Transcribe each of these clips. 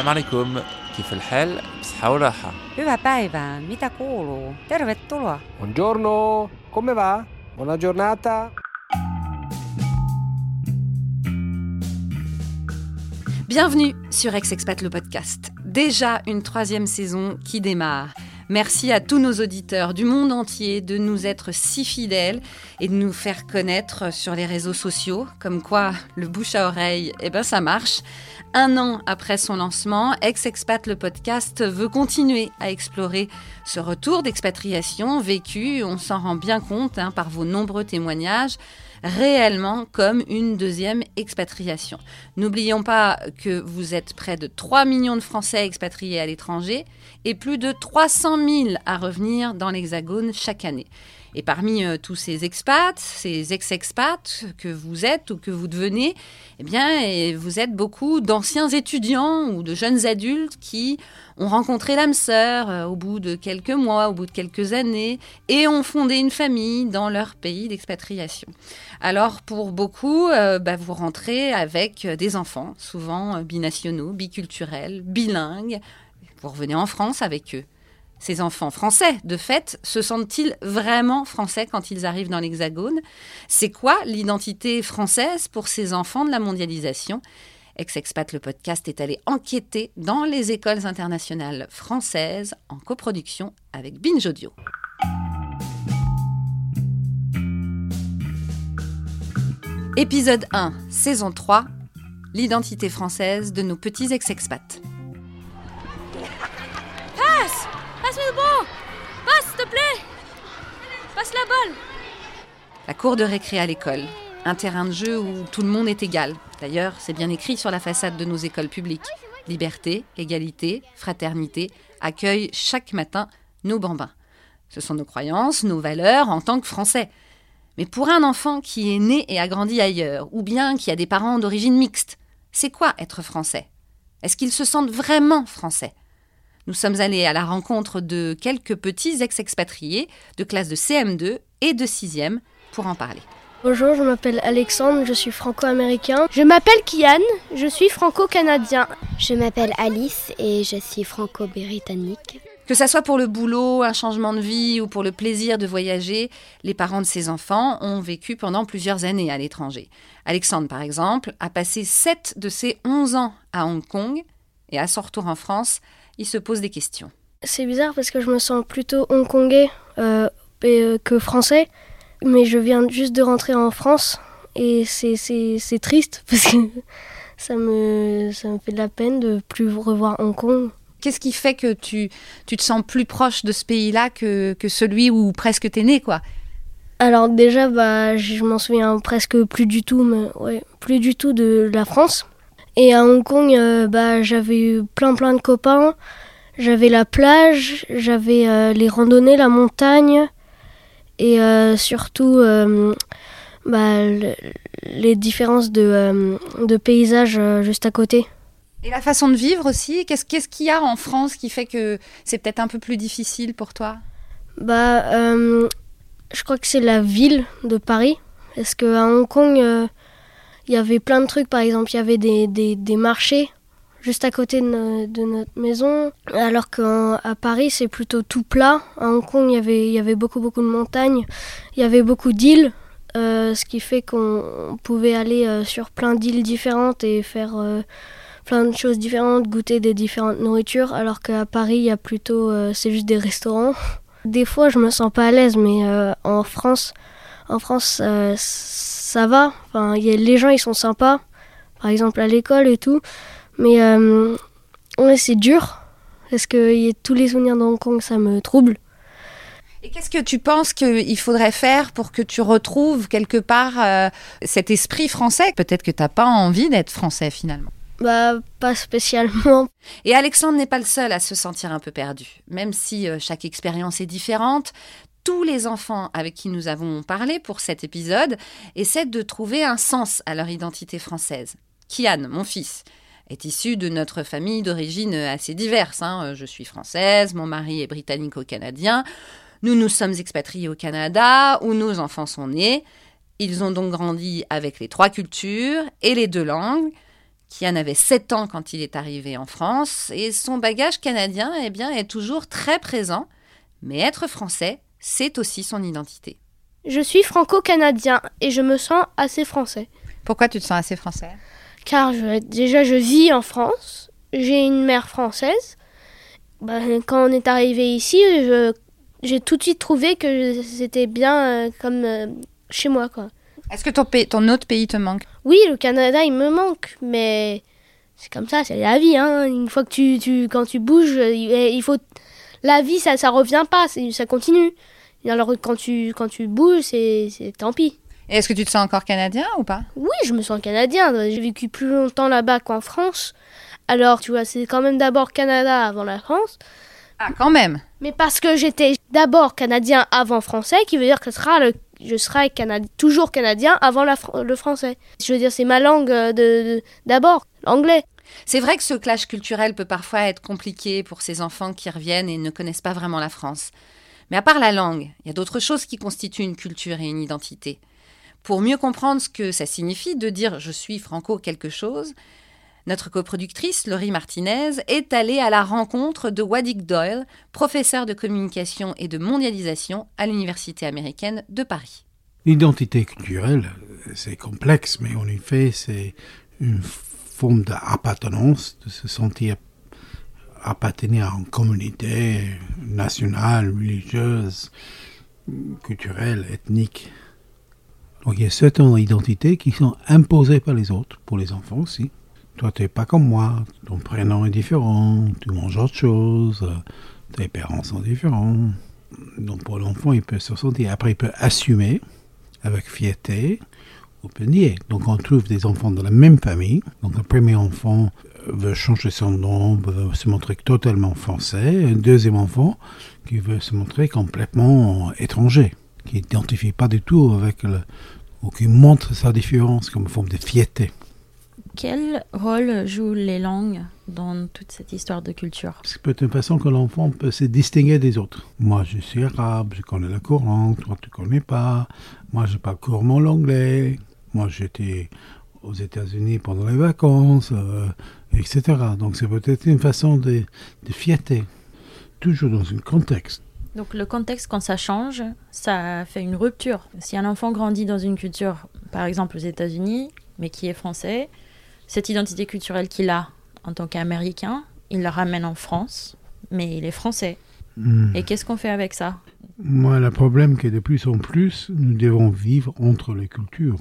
السلام عليكم كيف الحال بصحة وراحة Hyvää päivää. Mitä kuuluu? Tervetuloa. Buongiorno, come va? Buona giornata. Bienvenue sur Ex-Expat le podcast. Déjà une troisième saison qui démarre. Merci à tous nos auditeurs du monde entier de nous être si fidèles et de nous faire connaître sur les réseaux sociaux, comme quoi le bouche à oreille, eh ben ça marche. Un an après son lancement, Ex-Expat le podcast veut continuer à explorer ce retour d'expatriation vécu, on s'en rend bien compte hein, par vos nombreux témoignages, réellement comme une deuxième expatriation. N'oublions pas que vous êtes près de 3 millions de Français expatriés à l'étranger et plus de 300 000 à revenir dans l'Hexagone chaque année. Et parmi euh, tous ces expats, ces ex-expats que vous êtes ou que vous devenez, eh bien, et vous êtes beaucoup d'anciens étudiants ou de jeunes adultes qui ont rencontré l'âme sœur euh, au bout de quelques mois, au bout de quelques années, et ont fondé une famille dans leur pays d'expatriation. Alors, pour beaucoup, euh, bah, vous rentrez avec des enfants, souvent binationaux, biculturels, bilingues. Vous revenez en France avec eux. Ces enfants français, de fait, se sentent-ils vraiment français quand ils arrivent dans l'Hexagone? C'est quoi l'identité française pour ces enfants de la mondialisation? Ex-Expat, le podcast est allé enquêter dans les écoles internationales françaises en coproduction avec Binge Audio. Épisode 1, saison 3, l'identité française de nos petits ex-expats. Passe-moi le ballon Passe, s'il te plaît Passe la balle La cour de récré à l'école, un terrain de jeu où tout le monde est égal. D'ailleurs, c'est bien écrit sur la façade de nos écoles publiques. Liberté, égalité, fraternité accueillent chaque matin nos bambins. Ce sont nos croyances, nos valeurs en tant que Français. Mais pour un enfant qui est né et a grandi ailleurs, ou bien qui a des parents d'origine mixte, c'est quoi être français? Est-ce qu'ils se sentent vraiment français? Nous sommes allés à la rencontre de quelques petits ex-expatriés de classe de CM2 et de 6e pour en parler. Bonjour, je m'appelle Alexandre, je suis franco-américain. Je m'appelle Kian, je suis franco-canadien. Je m'appelle Alice et je suis franco-britannique. Que ça soit pour le boulot, un changement de vie ou pour le plaisir de voyager, les parents de ces enfants ont vécu pendant plusieurs années à l'étranger. Alexandre, par exemple, a passé 7 de ses 11 ans à Hong Kong et à son retour en France, il se pose des questions. C'est bizarre parce que je me sens plutôt hongkongais euh, et, euh, que français, mais je viens juste de rentrer en France et c'est, c'est, c'est triste parce que ça me, ça me fait de la peine de plus revoir Hong Kong. Qu'est-ce qui fait que tu, tu te sens plus proche de ce pays-là que, que celui où presque t'es né, quoi? Alors déjà, bah, je m'en souviens presque plus du tout, mais ouais, plus du tout de la France. Et à Hong Kong, euh, bah, j'avais eu plein plein de copains. J'avais la plage, j'avais euh, les randonnées, la montagne, et euh, surtout bah, le- les différences de, de paysages juste à côté. Et la façon de vivre aussi Qu'est-ce qu'il y a en France qui fait que c'est peut-être un peu plus difficile pour toi? Bah, je crois que c'est la ville de Paris. Parce qu'à Hong Kong, il y avait plein de trucs. Par exemple, il y avait des, des, marchés juste à côté de, no- de notre maison. Alors qu'à Paris, c'est plutôt tout plat. À Hong Kong, il y avait, il y avait beaucoup, beaucoup de montagnes. Il y avait beaucoup d'îles. euh, ce qui fait qu'on pouvait aller euh, sur plein d'îles différentes et faire euh, plein de choses différentes, goûter des différentes nourritures. Alors qu'à Paris, il y a plutôt, c'est juste des restaurants. Des fois, je me sens pas à l'aise, mais en France, en France, ça va. Enfin, il y a- les gens, ils sont sympas. Par exemple, à l'école et tout. Mais euh, ouais, c'est dur. Parce que y a tous les souvenirs de Hong Kong, ça me trouble. Et qu'est-ce que tu penses qu'il faudrait faire pour que tu retrouves quelque part euh, cet esprit français? Peut-être que tu n'as pas envie d'être français finalement. Bah, pas spécialement. Et Alexandre n'est pas le seul à se sentir un peu perdu. Même si euh, chaque expérience est différente, tous les enfants avec qui nous avons parlé pour cet épisode essaient de trouver un sens à leur identité française. Kian, mon fils, est issu de notre famille d'origine assez diverse. hein. Je suis française, mon mari est britannico-canadien. Nous nous sommes expatriés au Canada, où nos enfants sont nés. Ils ont donc grandi avec les trois cultures et les deux langues. Kian avait 7 ans quand il est arrivé en France et son bagage canadien eh bien, est toujours très présent. Mais être français, c'est aussi son identité. Je suis franco-canadien et je me sens assez français. Pourquoi tu te sens assez français? Car je- déjà je vis en France, j'ai une mère française. Bah, quand on est arrivé ici, j'ai tout de suite trouvé que c'était bien euh, comme euh, chez moi. Quoi. Est-ce que ton, pays- ton autre pays te manque? Oui, le Canada, il me manque, mais c'est comme ça, c'est la vie. Hein. Une fois que tu, tu, quand tu bouges, il faut la vie, ça, ça revient pas, ça continue. Et alors quand tu, quand tu bouges, c'est, c'est tant pis. Et Est-ce que tu te sens encore canadien ou pas? Oui, je me sens canadien. J'ai vécu plus longtemps là-bas qu'en France. Alors, tu vois, c'est quand même d'abord Canada avant la France. Ah, quand même Mais parce que j'étais d'abord canadien avant français, qui veut dire que ce sera le, je serai Canadi- toujours canadien avant la le français. Je veux dire, c'est ma langue euh, de, de- d'abord, l'anglais. C'est vrai que ce clash culturel peut parfois être compliqué pour ces enfants qui reviennent et ne connaissent pas vraiment la France. Mais à part la langue, il y a d'autres choses qui constituent une culture et une identité. Pour mieux comprendre ce que ça signifie de dire je suis franco quelque chose, notre coproductrice, Laurie Martinez, est allée à la rencontre de Wadik Doyle, professeur de communication et de mondialisation à l'Université américaine de Paris. L'identité culturelle, c'est complexe, mais en effet, c'est une forme d'appartenance, de se sentir appartenir à une communauté nationale, religieuse, culturelle, ethnique. Donc il y a certaines identités qui sont imposées par les autres, pour les enfants aussi. Toi, tu n'es pas comme moi, ton prénom est différent, tu manges autre chose, tes parents sont différents. Donc pour l'enfant, il peut se sentir, après il peut assumer avec fierté ou peut nier. Donc on trouve des enfants de la même famille. Donc le premier enfant euh, veut changer son nom, veut se montrer totalement français. Un deuxième enfant qui veut se montrer complètement étranger, qui n'identifie pas du tout avec le... ou qui montre sa différence comme forme de fierté. Quel rôle jouent les langues dans toute cette histoire de culture? C'est peut-être une façon que l'enfant peut se distinguer des autres. Moi, je suis arabe, je connais le Coran, toi, tu connais pas. Moi, je parle couramment l'anglais. Moi, j'étais aux États-Unis pendant les vacances, euh, etc. Donc, c'est peut-être une façon de, de fierté, toujours dans un contexte. Donc le contexte, quand ça change, ça fait une rupture. Si un enfant grandit dans une culture, par exemple aux États-Unis, mais qui est français, cette identité culturelle qu'il a en tant qu'Américain, il la ramène en France, mais il est français. Hmm. Et qu'est-ce qu'on fait avec ça? Moi, le problème que de plus en plus, nous devons vivre entre les cultures.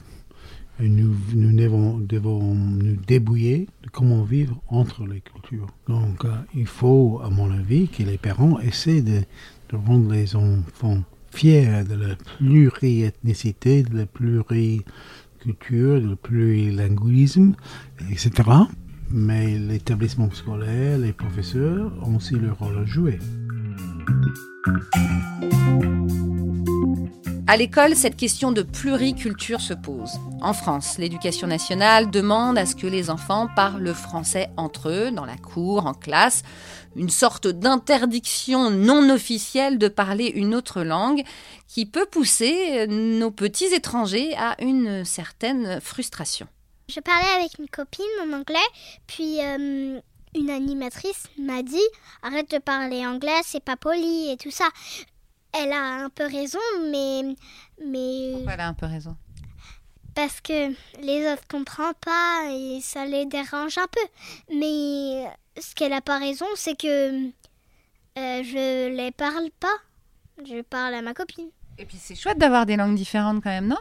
Nous, nous devons, devons nous débrouiller de comment vivre entre les cultures. Donc, euh, il faut, à mon avis, que les parents essaient de, de rendre les enfants fiers de la pluriethnicité, de la pluriculture, de la plurilinguisme, etc. Mais l'établissement scolaire, les professeurs ont aussi leur rôle à jouer. À l'école, cette question de pluriculture se pose. En France, l'éducation nationale demande à ce que les enfants parlent français entre eux, dans la cour, en classe, une sorte d'interdiction non officielle de parler une autre langue qui peut pousser nos petits étrangers à une certaine frustration. Je parlais avec une copine en anglais, puis euh, une animatrice m'a dit arrête de parler anglais, c'est pas poli et tout ça. Elle a un peu raison, mais mais Pourquoi elle a un peu raison? parce que les autres comprennent pas et ça les dérange un peu. Mais ce qu'elle a pas raison, c'est que euh, je les parle pas. Je parle à ma copine. Et puis c'est chouette d'avoir des langues différentes quand même, non?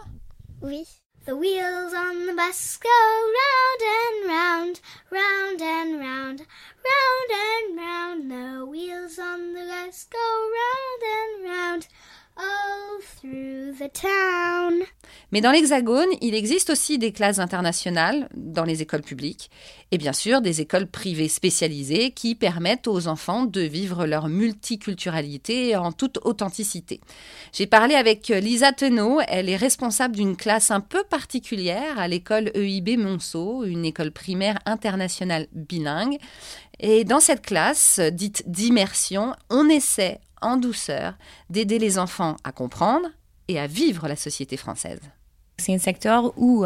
Oui. The wheels on the bus go round and round, round and round, round and round. The wheels on the bus go round and round, through the town. Mais dans l'Hexagone, il existe aussi des classes internationales dans les écoles publiques et bien sûr des écoles privées spécialisées qui permettent aux enfants de vivre leur multiculturalité en toute authenticité. J'ai parlé avec Lisa Tenot, elle est responsable d'une classe un peu particulière à l'école EIB Monceau, une école primaire internationale bilingue. Et dans cette classe, dite d'immersion, on essaie en douceur d'aider les enfants à comprendre et à vivre la société française. C'est un secteur où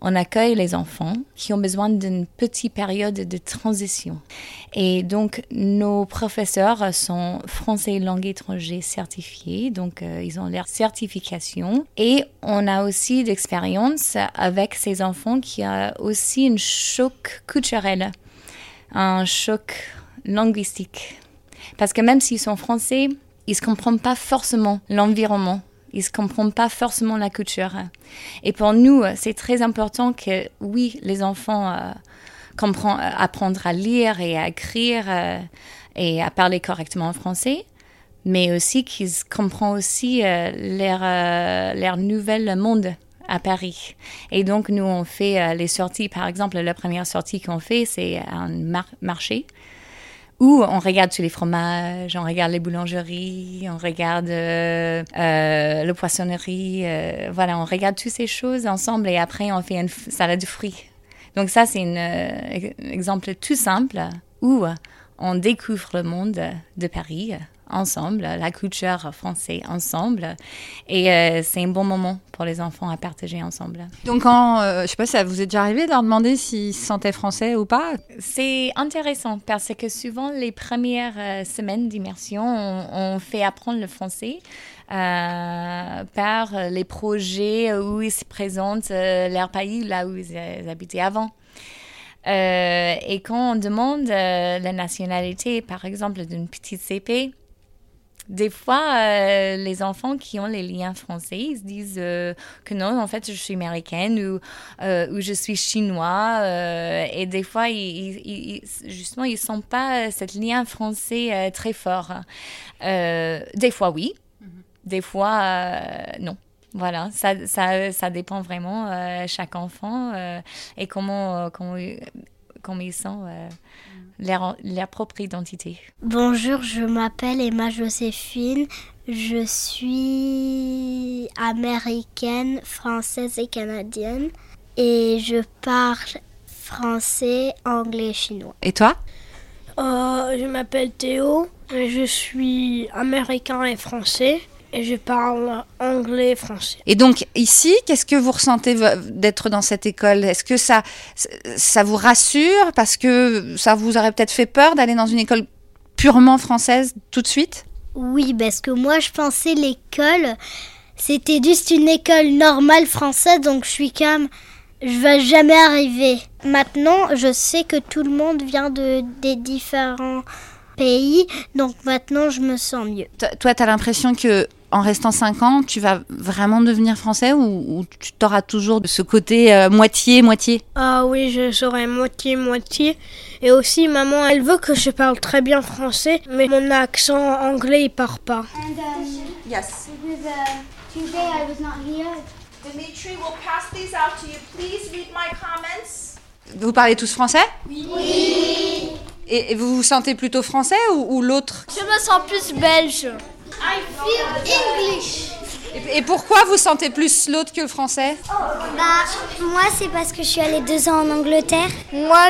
on accueille les enfants qui ont besoin d'une petite période de transition. Et donc, nos professeurs sont français langue étrangère certifiés, donc euh, ils ont leur certification. Et on a aussi d'expérience avec ces enfants qui ont aussi un choc culturel, un choc linguistique. Parce que même s'ils sont français, ils ne comprennent pas forcément l'environnement ils ne comprennent pas forcément la culture. Et pour nous, c'est très important que, oui, les enfants euh, comprennent, apprendre à lire et à écrire euh, et à parler correctement en français, mais aussi qu'ils comprennent aussi euh, leur, euh, leur nouvel monde à Paris. Et donc, nous, on fait euh, les sorties. Par exemple, la première sortie qu'on fait, c'est un mar- marché où on regarde tous les fromages, on regarde les boulangeries, on regarde euh, euh, le poissonnerie, euh, voilà, on regarde toutes ces choses ensemble et après on fait une salade de fruits. Donc ça, c'est un euh, exemple tout simple où on découvre le monde de Paris ensemble, la culture française ensemble, et euh, c'est un bon moment pour les enfants à partager ensemble. Donc, quand, euh, je sais pas, ça vous est déjà arrivé de leur demander s'ils se sentaient français ou pas? C'est intéressant parce que souvent les premières euh, semaines d'immersion, on, on fait apprendre le français euh, par les projets où ils se présentent leur pays, là où ils, habitaient avant. Euh, et quand on demande euh, la nationalité, par exemple, d'une petite CP, des fois, euh, les enfants qui ont les liens français, ils se disent euh, que non, en fait, je suis américaine ou, euh, ou je suis chinois. et des fois, ils, ils- ils- justement, ils ne sentent pas ce lien français très fort. Des fois, oui. Des fois, non. Voilà, ça, ça, ça dépend vraiment chaque enfant et comment, comment, comment ils euh, leur, leur propre identité. Bonjour, je m'appelle Emma Joséphine. Je suis américaine, française et canadienne. Et je parle français, anglais et chinois. Et toi? Euh, je m'appelle Théo, et je suis américain et français et je parle anglais français. Et donc ici, qu'est-ce que vous ressentez d'être dans cette école? Est-ce que ça, ça vous rassure? Parce que ça vous aurait peut-être fait peur d'aller dans une école purement française tout de suite? Oui, parce que moi je pensais l'école, c'était juste une école normale française, donc je suis comme, je vais jamais arriver. Maintenant, je sais que tout le monde vient de des différents pays, donc maintenant je me sens mieux. T- Toi, tu as l'impression que en restant 5 ans, tu vas vraiment devenir français ou, ou tu auras toujours ce côté euh, moitié-moitié Ah oui, je serai moitié-moitié. Et aussi, maman, elle veut que je parle très bien français, mais mon accent anglais, il part pas. Yes. Because uh, Tuesday I was not here. Dimitri will pass these out to you. Please read my comments. Vous parlez tous français? Oui. et, et vous vous sentez plutôt français ou, ou l'autre? Je me sens plus belge. I feel English. et, et pourquoi vous sentez plus l'autre que le français Bah, moi c'est parce que je suis allée deux ans en Angleterre. Moi,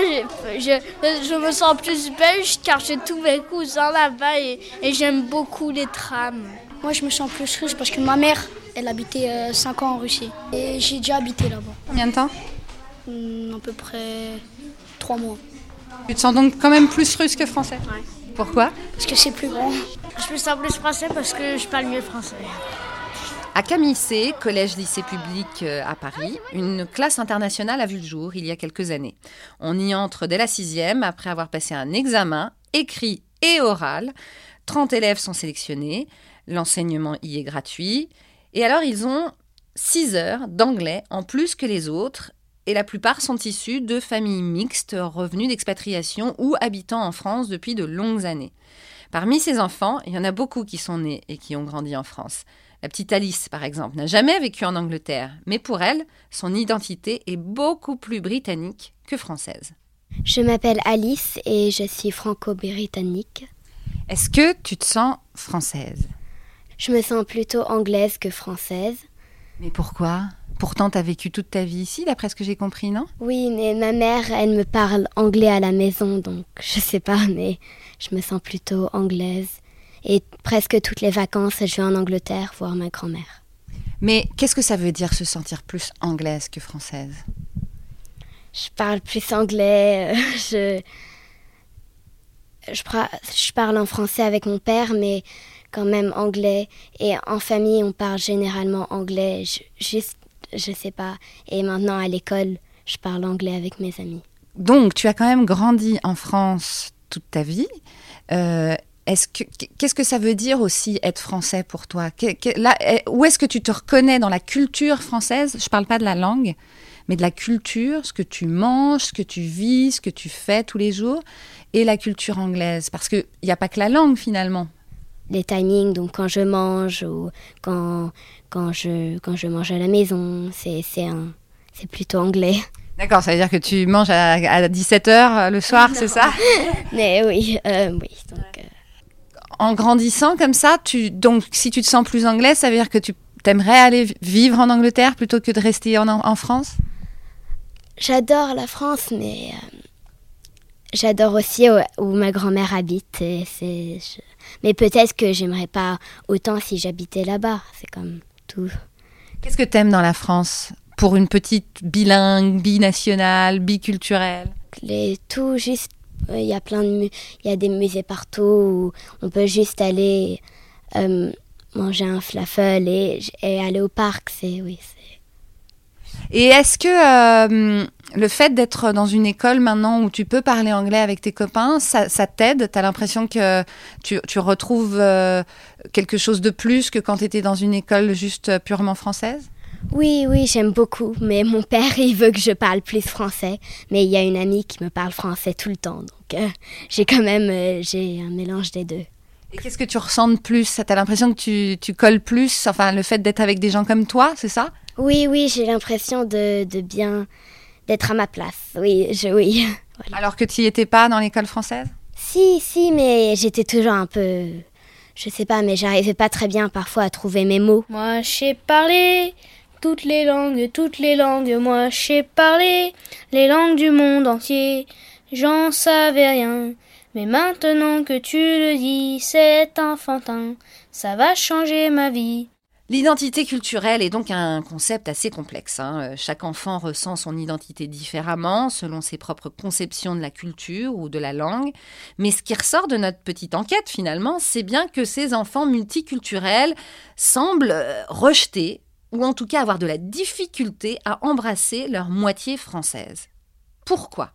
je, je, je me sens plus belge car j'ai tous mes cousins là-bas et, et j'aime beaucoup les trams. Moi, je me sens plus russe parce que ma mère, elle habitait 5 ans en Russie. Et j'ai déjà habité là-bas. Combien de temps Hmm, À peu près 3 mois. Tu te sens donc quand même plus russe que français Ouais. Pourquoi Parce que c'est plus grand. Je me sens plus français parce que je parle mieux français. À Camissé, collège-lycée public euh, à Paris, une classe internationale a vu le jour il y a quelques années. On y entre dès la sixième après avoir passé un examen écrit et oral. 30 élèves sont sélectionnés, l'enseignement y est gratuit. Et alors ils ont 6 heures d'anglais en plus que les autres et la plupart sont issus de familles mixtes revenus d'expatriation ou habitant en France depuis de longues années. Parmi ces enfants, il y en a beaucoup qui sont nés et qui ont grandi en France. La petite Alice, par exemple, n'a jamais vécu en Angleterre, mais pour elle, son identité est beaucoup plus britannique que française. Je m'appelle Alice et je suis franco-britannique. Est-ce que tu te sens française? Je me sens plutôt anglaise que française. Mais pourquoi? Pourtant, tu as vécu toute ta vie ici, d'après ce que j'ai compris, non? Oui, mais ma mère, elle me parle anglais à la maison, donc je sais pas, mais je me sens plutôt anglaise. Et presque toutes les vacances, je vais en Angleterre voir ma grand-mère. Mais qu'est-ce que ça veut dire se sentir plus anglaise que française? Je parle plus anglais. euh, je, je, pra- je parle en français avec mon père, mais quand même anglais. Et en famille, on parle généralement anglais. Je, juste, je sais pas. Et maintenant, à l'école, je parle anglais avec mes amis. Donc, tu as quand même grandi en France toute ta vie. Euh, est-ce que qu'est-ce que ça veut dire aussi être français pour toi? Là, eh, Où est-ce que tu te reconnais dans la culture française? Je parle pas de la langue, mais de la culture, ce que tu manges, ce que tu vis, ce que tu fais tous les jours, et la culture anglaise. Parce qu'il n'y a pas que la langue finalement. Les timings, donc quand je mange ou quand, quand, je, quand je mange à la maison, c'est c'est plutôt anglais. D'accord, ça veut dire que tu manges à, à 17h le soir, c'est ça? Mais oui, euh, oui. Donc, euh, En grandissant comme ça, tu, donc si tu te sens plus anglais, ça veut dire que tu aimerais aller vi- vivre en Angleterre plutôt que de rester en, en France? J'adore la France, mais euh, j'adore aussi où, où ma grand-mère habite. et c'est, je- Mais peut-être que j'aimerais pas autant si j'habitais là-bas. C'est comme tout. Qu'est-ce que tu aimes dans la France pour une petite bilingue, binationale, biculturelle? Les, tout juste, euh, il y a plein de, mu- il y a des musées partout où on peut juste aller euh, manger un falafel et, et aller au parc. C'est oui. Et est-ce que euh, le fait d'être dans une école maintenant où tu peux parler anglais avec tes copains, ça, ça t'aide? Tu as l'impression que tu, tu retrouves euh, quelque chose de plus que quand tu étais dans une école juste euh, purement française? Oui, oui, j'aime beaucoup. Mais mon père, il veut que je parle plus français. Mais il y a une amie qui me parle français tout le temps. Donc, euh, j'ai quand même euh, j'ai un mélange des deux. Et qu'est-ce que tu ressens de plus? Tu as l'impression que tu, tu colles plus? Enfin, le fait d'être avec des gens comme toi, c'est ça? Oui, oui, j'ai l'impression de, de bien d'être à ma place. Oui, je, oui. Alors que tu n'y étais pas dans l'école française? Si, si, mais j'étais toujours un peu. Je sais pas, mais j'arrivais pas très bien parfois à trouver mes mots. Moi, je sais parler toutes les langues, toutes les langues. Moi, je sais parler les langues du monde entier. J'en savais rien. Mais maintenant que tu le dis, c'est enfantin. Ça va changer ma vie. L'identité culturelle est donc un concept assez complexe. hein. Euh, Chaque enfant ressent son identité différemment selon ses propres conceptions de la culture ou de la langue. Mais ce qui ressort de notre petite enquête finalement, c'est bien que ces enfants multiculturels semblent euh, rejeter ou en tout cas avoir de la difficulté à embrasser leur moitié française. Pourquoi?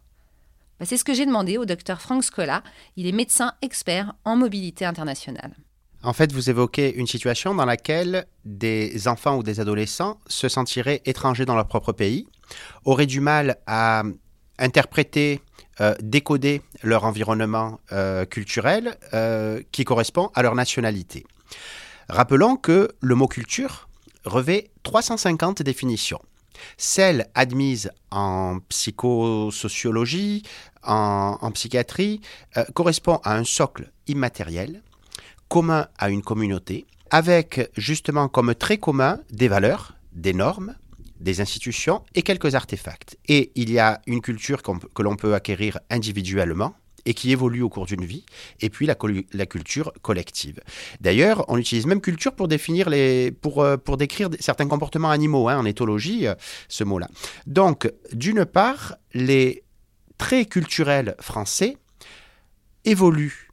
Bah, C'est ce que j'ai demandé au docteur Frank Scola. Il est médecin expert en mobilité internationale. En fait, vous évoquez une situation dans laquelle des enfants ou des adolescents se sentiraient étrangers dans leur propre pays, auraient du mal à interpréter, euh, décoder leur environnement euh, culturel euh, qui correspond à leur nationalité. Rappelons que le mot culture revêt 350 définitions. Celle admise en psychosociologie, en, psychiatrie, correspond à un socle immatériel commun à une communauté, avec justement comme trait commun des valeurs, des normes, des institutions et quelques artefacts. Et il y a une culture que l'on peut acquérir individuellement et qui évolue au cours d'une vie, et puis la culture collective. D'ailleurs, on utilise même culture pour définir les, pour, euh, pour décrire certains comportements animaux, hein, en éthologie, euh, ce mot-là. Donc, d'une part, les traits culturels français évoluent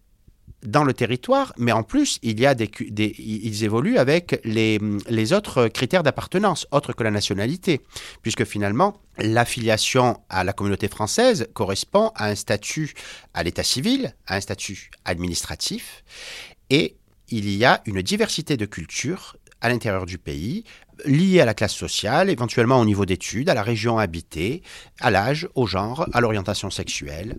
dans le territoire, mais en plus, il y a des, ils évoluent avec les, les autres critères d'appartenance, autres que la nationalité, puisque finalement, l'affiliation à la communauté française correspond à un statut à l'état civil, à un statut administratif, et il y a une diversité de cultures à l'intérieur du pays, liées à la classe sociale, éventuellement au niveau d'études, à la région habitée, à l'âge, au genre, à l'orientation sexuelle.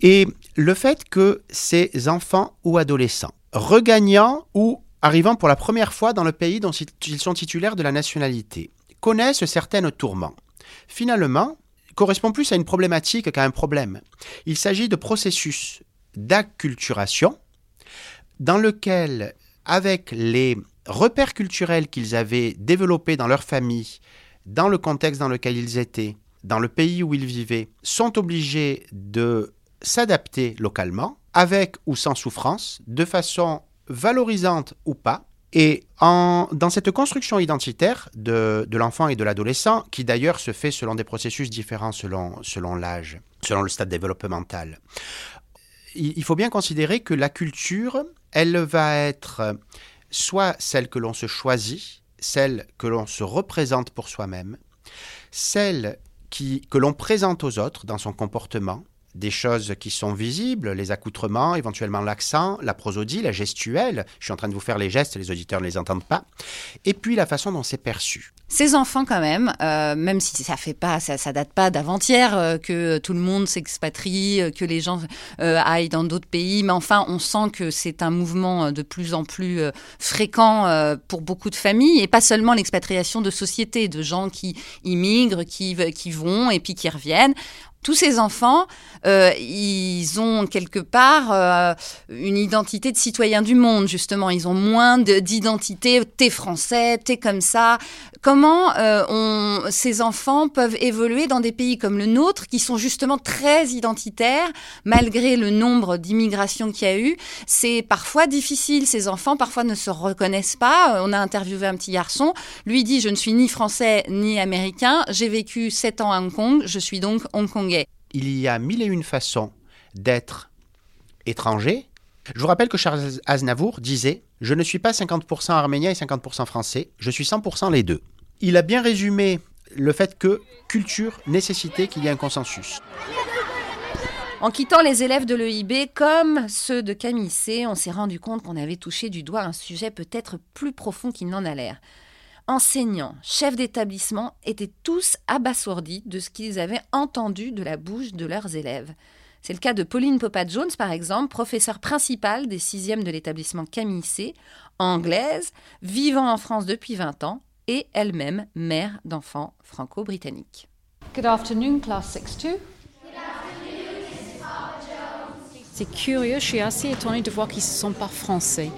Et le fait que ces enfants ou adolescents, regagnant ou arrivant pour la première fois dans le pays dont ils sont titulaires de la nationalité, connaissent certaines tourments, finalement, correspond plus à une problématique qu'à un problème. Il s'agit de processus d'acculturation dans lequel, avec les repères culturels qu'ils avaient développés dans leur famille, dans le contexte dans lequel ils étaient, dans le pays où ils vivaient, sont obligés de s'adapter localement, avec ou sans souffrance, de façon valorisante ou pas, Et en, dans cette construction identitaire de, de l'enfant et de l'adolescent, qui d'ailleurs se fait selon des processus différents selon, selon l'âge, selon le stade développemental, il, faut bien considérer que la culture, elle va être soit celle que l'on se choisit, celle que l'on se représente pour soi-même, celle qui, que l'on présente aux autres dans son comportement, des choses qui sont visibles, les accoutrements, éventuellement l'accent, la prosodie, la gestuelle. Je suis en train de vous faire les gestes, les auditeurs ne les entendent pas. Et puis la façon dont c'est perçu. Ces enfants, quand même, euh, même si ça fait pas, ça, date pas d'avant-hier euh, que tout le monde s'expatrie, euh, que les gens aillent dans d'autres pays, mais enfin, on sent que c'est un mouvement de plus en plus fréquent pour beaucoup de familles, et pas seulement l'expatriation de sociétés, de gens qui immigrent, qui, qui vont et puis qui reviennent tous ces enfants, euh, ils ont quelque part euh, une identité de citoyen du monde, justement. Ils ont moins d'identité, t'es français, t'es comme ça. Comment euh, ces enfants peuvent évoluer dans des pays comme le nôtre, qui sont justement très identitaires, malgré le nombre d'immigrations qu'il y a eu? C'est parfois difficile. Ces enfants, parfois, ne se reconnaissent pas. On a interviewé un petit garçon. Lui dit, je ne suis ni français ni américain. J'ai vécu sept ans à Hong Kong. Je suis donc hongkongais il y a mille et une façons d'être étranger. Je vous rappelle que Charles Aznavour disait Je ne suis pas 50% arménien et 50% français, je suis 100% les deux. Il a bien résumé le fait que culture nécessitait qu'il y ait un consensus. En quittant les élèves de l'EIB comme ceux de Camille C, on s'est rendu compte qu'on avait touché du doigt un sujet peut-être plus profond qu'il n'en a l'air enseignants, chefs d'établissement étaient tous abasourdis de ce qu'ils avaient entendu de la bouche de leurs élèves. C'est le cas de Pauline Popat-Jones, par exemple, professeure principale des sixièmes de l'établissement Camille C, anglaise, vivant en France depuis 20 ans et elle-même mère d'enfants franco-britanniques. Good afternoon, class 6-2. C'est curieux, je suis assez étonnée de voir qu'ils ne sont pas français.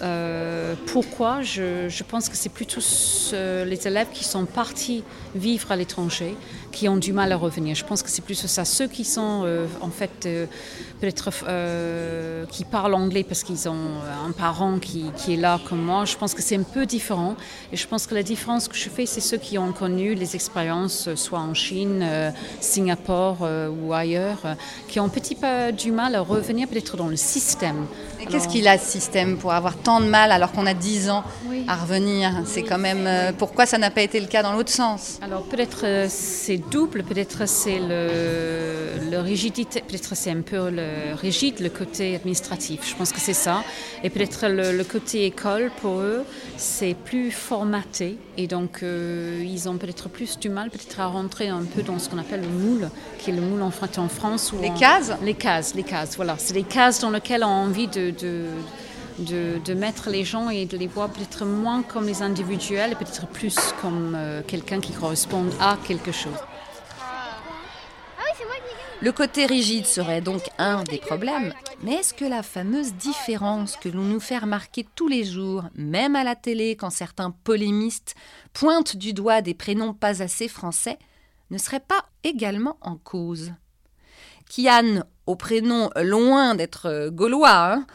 Euh, pourquoi je, je, pense que c'est plutôt ce, les élèves qui sont partis vivre à l'étranger qui ont du mal à revenir. Je pense que c'est plutôt ça. Ceux qui sont euh, en fait euh, peut-être qui parlent anglais parce qu'ils ont un parent qui, qui, est là comme moi, je pense que c'est un peu différent. Et je pense que la différence que je fais, c'est ceux qui ont connu les expériences, soit en Chine, Singapour ou ailleurs, qui ont un petit peu du mal à revenir peut-être dans le système. Qu'est-ce qu'il a ce système pour avoir de mal alors qu'on a 10 ans oui. à revenir C'est quand même euh, pourquoi ça n'a pas été le cas dans l'autre sens? Alors peut-être euh, c'est double, peut-être c'est le, le rigidité, peut-être c'est un peu le rigide, le côté administratif. Je pense que c'est ça. Et peut-être le, le, côté école pour eux, c'est plus formaté et donc euh, ils ont peut-être plus du mal peut-être à rentrer un peu dans ce qu'on appelle le moule, qui est le moule en en France. les cases? Les cases, les cases. Voilà, c'est les cases dans lesquelles on a envie de de, de, de, mettre les gens et de les voir peut-être moins comme les individuels et peut-être plus comme euh, quelqu'un qui correspond à quelque chose. Le côté rigide serait donc un des problèmes, mais est-ce que la fameuse différence que l'on nous fait remarquer tous les jours, même à la télé quand certains polémistes pointent du doigt des prénoms pas assez français, ne serait pas également en cause? Kian, au prénom loin d'être gaulois, hein,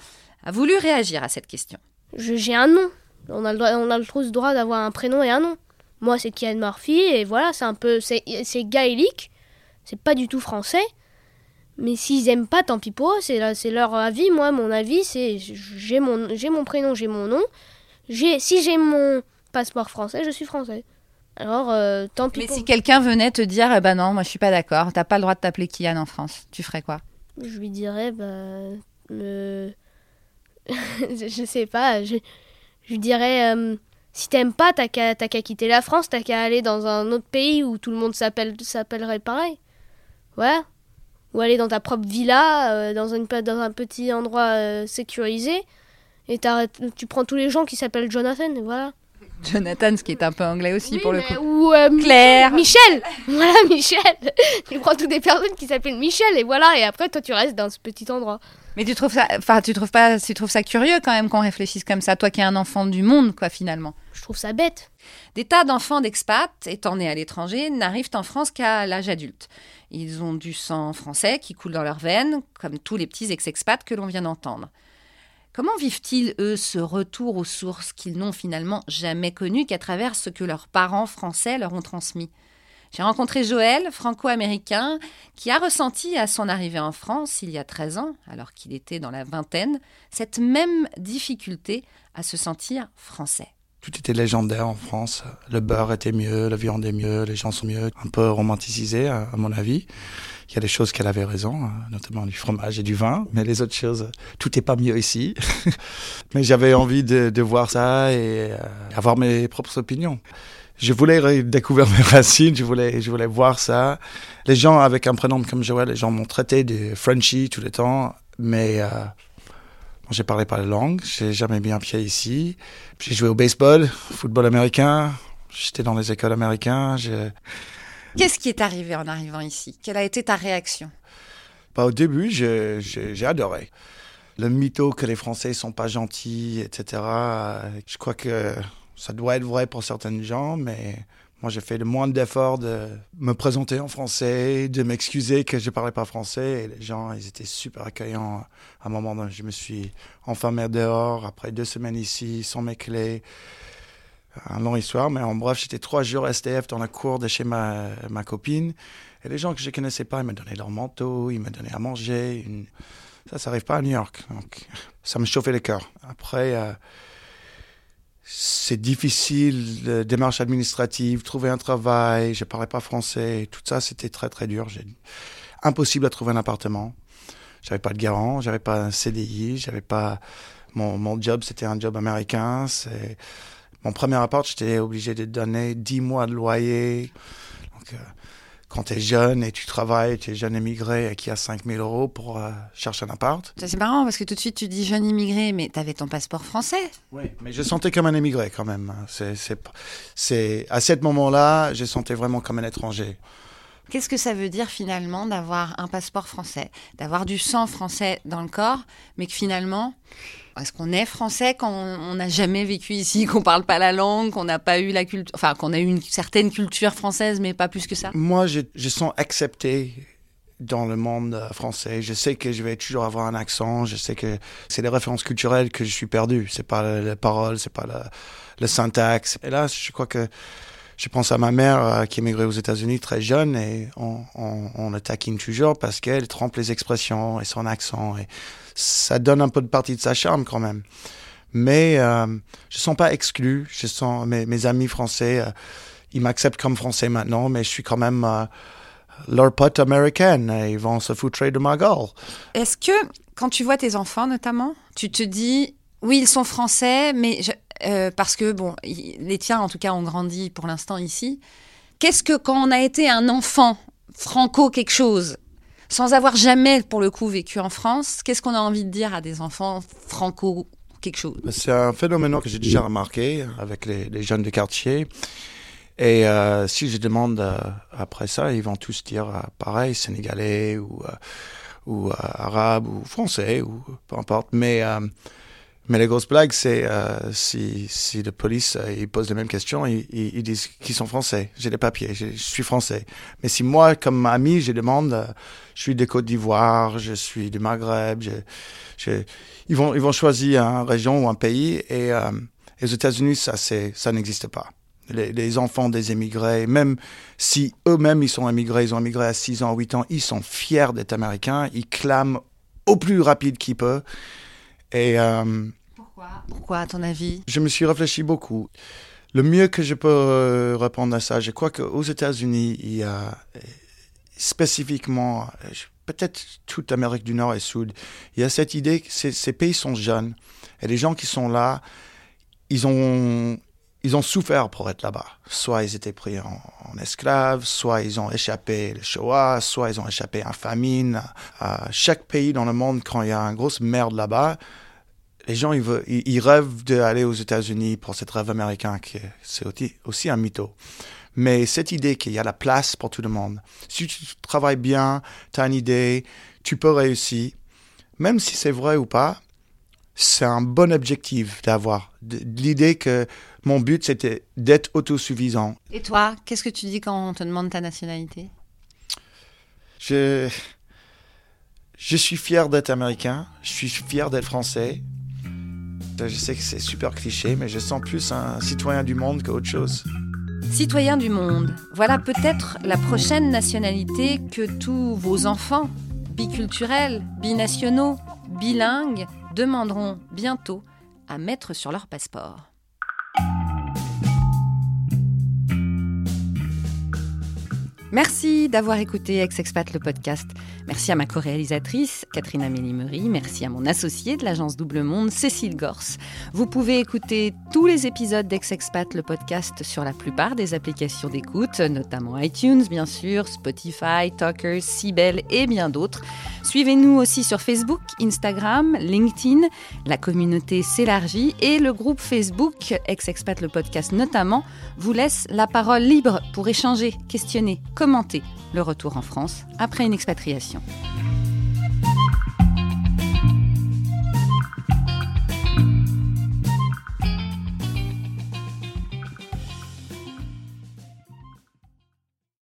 a voulu réagir à cette question. J'ai un nom. On a le droit, on a le droit d'avoir un prénom et un nom. Moi, c'est Kian Murphy et voilà, c'est un peu, c'est gaélique. C'est pas du tout français. Mais s'ils aiment pas, tant pis pour eux. C'est c'est leur avis. Moi, mon avis, c'est j'ai mon, j'ai mon prénom, j'ai mon nom. J'ai, si j'ai mon passeport français, je suis français. Alors, euh, tant pis. Mais pour... si quelqu'un venait te dire, eh ben non, moi je suis pas d'accord, t'as pas le droit de t'appeler Kian en France, tu ferais quoi? Je lui dirais, bah, le... je sais pas, je, je dirais, euh, si t'aimes pas, t'as qu'à, quitter la France, t'as qu'à aller dans un autre pays où tout le monde s'appelle, s'appellerait pareil. Ouais. Ou aller dans ta propre villa, euh, dans, une, dans un petit endroit euh, sécurisé, et tu prends tous les gens qui s'appellent Jonathan, et voilà. Jonathan, ce qui est un peu anglais aussi oui, pour le coup. Ou euh, Claire. Michel. Voilà, Michel. tu prends toutes des personnes qui s'appellent Michel et voilà. Et après, toi, tu restes dans ce petit endroit. Mais tu trouves ça, enfin, tu trouves pas, tu trouves ça curieux quand même qu'on réfléchisse comme ça, toi qui es un enfant du monde, quoi, finalement. Je trouve ça bête. Des tas d'enfants d'expats, étant nés à l'étranger, n'arrivent en France qu'à l'âge adulte. Ils ont du sang français qui coule dans leurs veines, comme tous les petits ex-expats que l'on vient d'entendre. Comment vivent-ils, eux, ce retour aux sources qu'ils n'ont finalement jamais connues qu'à travers ce que leurs parents français leur ont transmis? J'ai rencontré Joël, franco-américain, qui a ressenti à son arrivée en France il y a 13 ans, alors qu'il était dans la vingtaine, cette même difficulté à se sentir français. Tout était légendaire en France. Le beurre était mieux, la viande est mieux, les gens sont mieux. Un peu romanticisé, à mon avis. Il y a des choses qu'elle avait raison, hein, notamment du fromage et du vin, mais les autres choses, tout n'est pas mieux ici. mais j'avais envie de, voir ça et euh, avoir mes propres opinions je voulais découvrir mes racines, je voulais, je voulais voir ça. Les gens avec un prénom comme Joël, les gens m'ont traité de Frenchy tout le temps, mais euh, j'ai parlé pas la langue, j'ai jamais mis un pied ici. J'ai joué au baseball, football américain, j'étais dans les écoles américaines. Qu'est-ce qui est arrivé en arrivant ici? Quelle a été ta réaction? Bah, Au début, j'ai adoré. Le mytho que les Français sont pas gentils, etc. Je crois que ça doit être vrai pour certains gens, mais moi j'ai fait le moins d'efforts de me présenter en français, de m'excuser que je parlais pas français. Et les gens, ils étaient super accueillants. À un moment, donné, je me suis enfermé dehors après deux semaines ici, sans mes clés. Un long histoire, mais en bref, j'étais trois jours STF dans la cour de chez ma, ma copine. Et les gens que je connaissais pas, ils me donnaient leur manteau, ils me donnaient à manger. Ça, ça n'arrive pas à New York. Donc, ça me chauffait le cœur. Après, euh, c'est difficile, la démarche administrative, trouver un travail, je parlais pas français, tout ça c'était très très dur. Impossible à trouver un appartement. J'avais pas de garant, j'avais pas un CDI, j'avais pas mon, mon job c'était un job américain. C'est mon premier appart, j'étais obligé de donner 10 mois de loyer. Donc, euh, quand tu es jeune et tu travailles, tu es jeune immigré et qui a 5000 euros pour euh, chercher un appart. C'est marrant parce que tout de suite tu dis jeune immigré, mais tu avais ton passeport français. Oui, mais je sentais comme un immigré quand même. C'est, c'est, à ce moment-là, je sentais vraiment comme un étranger. Qu'est-ce que ça veut dire finalement d'avoir un passeport français, d'avoir du sang français dans le corps, mais que finalement, est-ce qu'on est français quand on n'a jamais vécu ici, qu'on parle pas la langue, qu'on n'a pas eu la culture, enfin qu'on a eu une certaine culture française, mais pas plus que ça? Moi, je, sens accepté dans le monde euh, français. Je sais que je vais toujours avoir un accent. Je sais que c'est les références culturelles que je suis perdu. C'est pas les paroles, c'est pas le, le syntaxe. Et là, je crois que je pense à ma mère euh, qui émigrait aux États-Unis très jeune et on, on, on le taquine toujours parce qu'elle trompe les expressions et son accent et ça donne un peu de partie de sa charme quand même. Mais euh, je sens pas exclu. Je sens mes, amis français, euh, ils m'acceptent comme français maintenant, mais je suis quand même euh, leur pote américaine. Ils vont se foutre de ma gueule. Est-ce que quand tu vois tes enfants notamment, tu te dis oui ils sont français, mais je, euh, parce que, bon, les tiens, en tout cas, ont grandi pour l'instant ici. Qu'est-ce que quand on a été un enfant franco quelque chose, sans avoir jamais, pour le coup, vécu en France, qu'est-ce qu'on a envie de dire à des enfants franco quelque chose? C'est un phénomène que j'ai déjà remarqué avec les, jeunes du quartier. Et euh, si je demande euh, après ça, ils vont tous dire pareil, sénégalais ou, ou arabe ou français ou peu importe. Mais mais la grosse blague, c'est euh, si, si la police euh, ils posent les mêmes questions, ils, ils, disent qu'ils sont français. J'ai les papiers, je, suis français. Mais si moi, comme ami, je demande, euh, je suis des Côte d'Ivoire, je suis du Maghreb, ils vont ils vont choisir une région ou un pays. Et, euh, aux États-Unis, ça ça n'existe pas. Les, les, enfants des émigrés, même si eux-mêmes ils sont émigrés, ils ont émigré à 6 ans, 8 ans, ils sont fiers d'être américains, ils clament au plus rapide qu'ils peuvent. Et, euh, Pourquoi? Pourquoi, à ton avis? Je me suis réfléchi beaucoup. Le mieux que je peux euh, répondre à ça, je crois qu'aux États-Unis, il y a euh, spécifiquement, peut-être toute l'Amérique du Nord et Sud, il y a cette idée que ces, ces pays sont jeunes. Et les gens qui sont là, ils ont, ils ont souffert pour être là-bas. Soit ils étaient pris en, en esclaves, soit ils ont échappé le Shoah, soit ils ont échappé à famine. À chaque pays dans le monde, quand il y a une grosse merde là-bas, les gens, ils, veulent, ils, rêvent d'aller aux États-Unis pour cette rêve américain, qui c'est aussi, aussi un mytho. Mais cette idée qu'il y a la place pour tout le monde, si tu travailles bien, tu as une idée, tu peux réussir, même si c'est vrai ou pas, c'est un bon objectif d'avoir. L'idée que mon but, c'était d'être autosuffisant. Et toi, qu'est-ce que tu dis quand on te demande ta nationalité? Je, je suis fier d'être américain, je suis fier d'être français, Je sais que c'est super cliché, mais je sens plus un citoyen du monde qu'autre chose. Citoyen du monde, voilà peut-être la prochaine nationalité que tous vos enfants, biculturels, binationaux, bilingues, demanderont bientôt à mettre sur leur passeport. Merci d'avoir écouté Ex-Expat le podcast. Merci à ma co-réalisatrice, Catherine Amélie. Merci à mon associé de l'agence Double Monde, Cécile Gorse. Vous pouvez écouter tous les épisodes d'Ex-Expat le podcast sur la plupart des applications d'écoute, notamment iTunes, bien sûr, Spotify, Talkers, Sibel et bien d'autres. Suivez-nous aussi sur Facebook, Instagram, LinkedIn. La communauté s'élargit et le groupe Facebook, Ex-Expat le podcast notamment, vous laisse la parole libre pour échanger, questionner, commenter le retour en France après une expatriation.